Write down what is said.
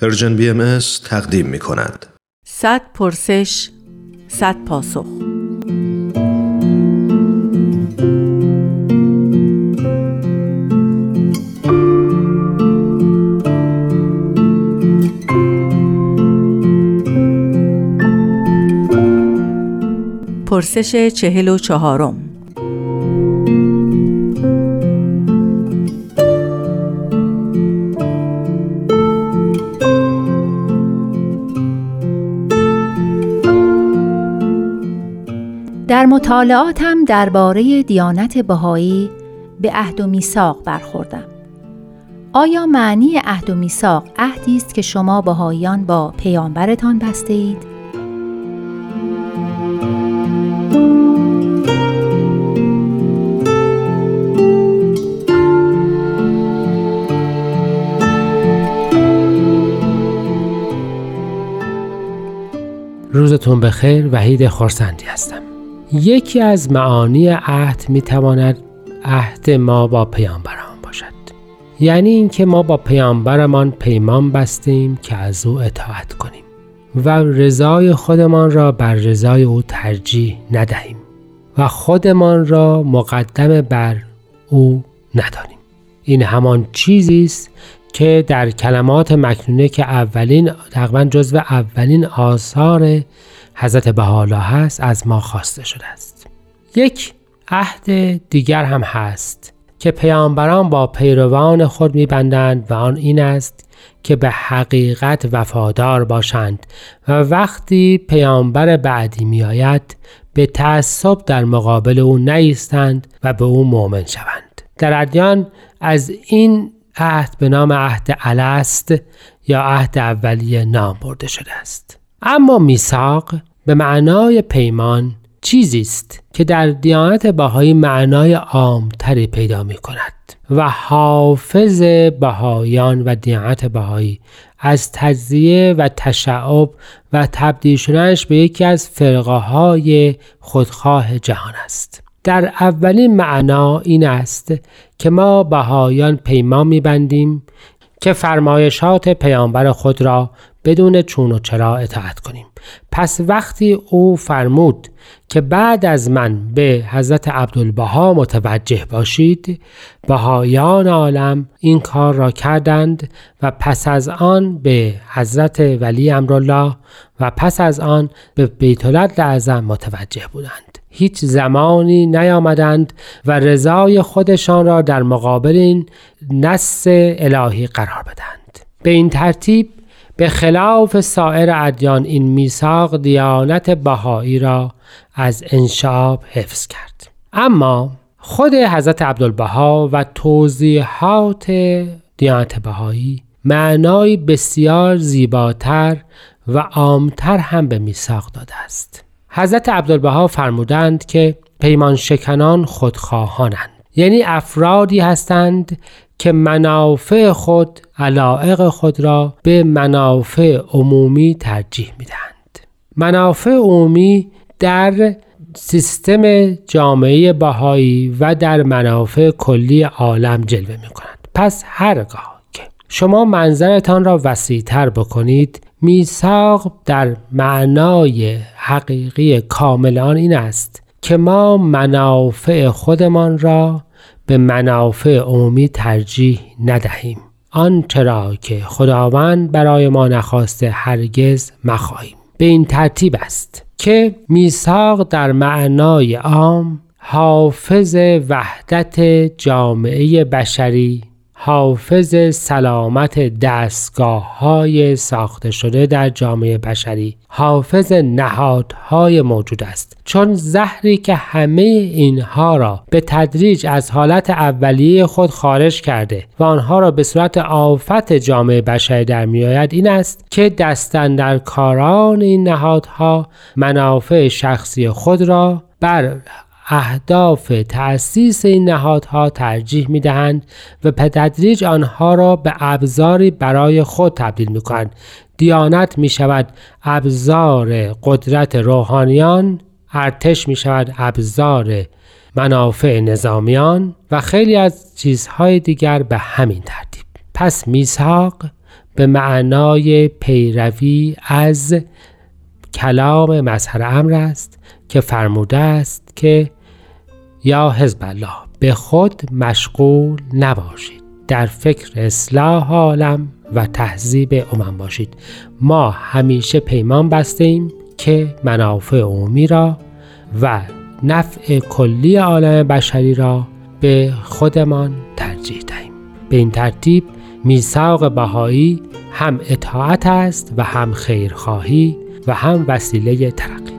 پرژن بی ام تقدیم می کند. صد پرسش صد پاسخ پرسش چهل و چهارم در مطالعاتم درباره دیانت بهایی به عهد و میثاق برخوردم. آیا معنی عهد و میثاق عهدی است که شما بهاییان با پیامبرتان بسته اید؟ روزتون بخیر وحید خورسندی هستم یکی از معانی عهد می تواند عهد ما با پیامبران باشد. یعنی اینکه ما با پیامبرمان پیمان بستیم که از او اطاعت کنیم و رضای خودمان را بر رضای او ترجیح ندهیم و خودمان را مقدم بر او ندانیم. این همان چیزی است که در کلمات مکنونه که اولین تقریبا جزو اولین آثار حضرت بهاءالله هست از ما خواسته شده است. یک عهد دیگر هم هست که پیامبران با پیروان خود میبندند و آن این است که به حقیقت وفادار باشند و وقتی پیامبر بعدی میآید به تعصب در مقابل او نیستند و به او مؤمن شوند. در ادیان از این عهد به نام عهد الست یا عهد اولیه نام برده شده است. اما میثاق به معنای پیمان چیزی است که در دیانت بهایی معنای عامتری پیدا می کند و حافظ بهایان و دیانت بهایی از تجزیه و تشعب و تبدیل شدنش به یکی از فرقه های خودخواه جهان است. در اولین معنا این است که ما بهایان پیمان میبندیم که فرمایشات پیامبر خود را بدون چون و چرا اطاعت کنیم. پس وقتی او فرمود که بعد از من به حضرت عبدالبها متوجه باشید بهایان عالم این کار را کردند و پس از آن به حضرت ولی امرالله و پس از آن به بیت اعظم متوجه بودند. هیچ زمانی نیامدند و رضای خودشان را در مقابل این نص الهی قرار بدند به این ترتیب به خلاف سایر ادیان این میثاق دیانت بهایی را از انشاب حفظ کرد. اما خود حضرت عبدالبها و توضیحات دیانت بهایی معنای بسیار زیباتر و عامتر هم به میثاق داده است. حضرت عبدالبها فرمودند که پیمان شکنان خودخواهانند یعنی افرادی هستند که منافع خود علائق خود را به منافع عمومی ترجیح می‌دهند منافع عمومی در سیستم جامعه بهایی و در منافع کلی عالم جلوه می کند. پس هرگاه که شما منظرتان را وسیعتر بکنید میثاق در معنای حقیقی کاملان این است که ما منافع خودمان را به منافع عمومی ترجیح ندهیم. آن چرا که خداوند برای ما نخواسته هرگز مخواهیم. به این ترتیب است که میثاق در معنای عام حافظ وحدت جامعه بشری حافظ سلامت دستگاه های ساخته شده در جامعه بشری. حافظ نهادهای موجود است. چون زهری که همه اینها را به تدریج از حالت اولیه خود خارج کرده و آنها را به صورت آفت جامعه بشری در میآید این است که دستن در کاران این نهادها منافع شخصی خود را بر اهداف تأسیس این نهادها ترجیح می دهند و به تدریج آنها را به ابزاری برای خود تبدیل می کنند. دیانت می شود ابزار قدرت روحانیان ارتش می شود ابزار منافع نظامیان و خیلی از چیزهای دیگر به همین ترتیب پس میثاق به معنای پیروی از کلام مظهر امر است که فرموده است که یا حزب الله به خود مشغول نباشید. در فکر اصلاح عالم و تهذیب امم باشید. ما همیشه پیمان بستیم که منافع عمومی را و نفع کلی عالم بشری را به خودمان ترجیح دهیم. به این ترتیب میثاق بهایی هم اطاعت است و هم خیرخواهی و هم وسیله ترقی.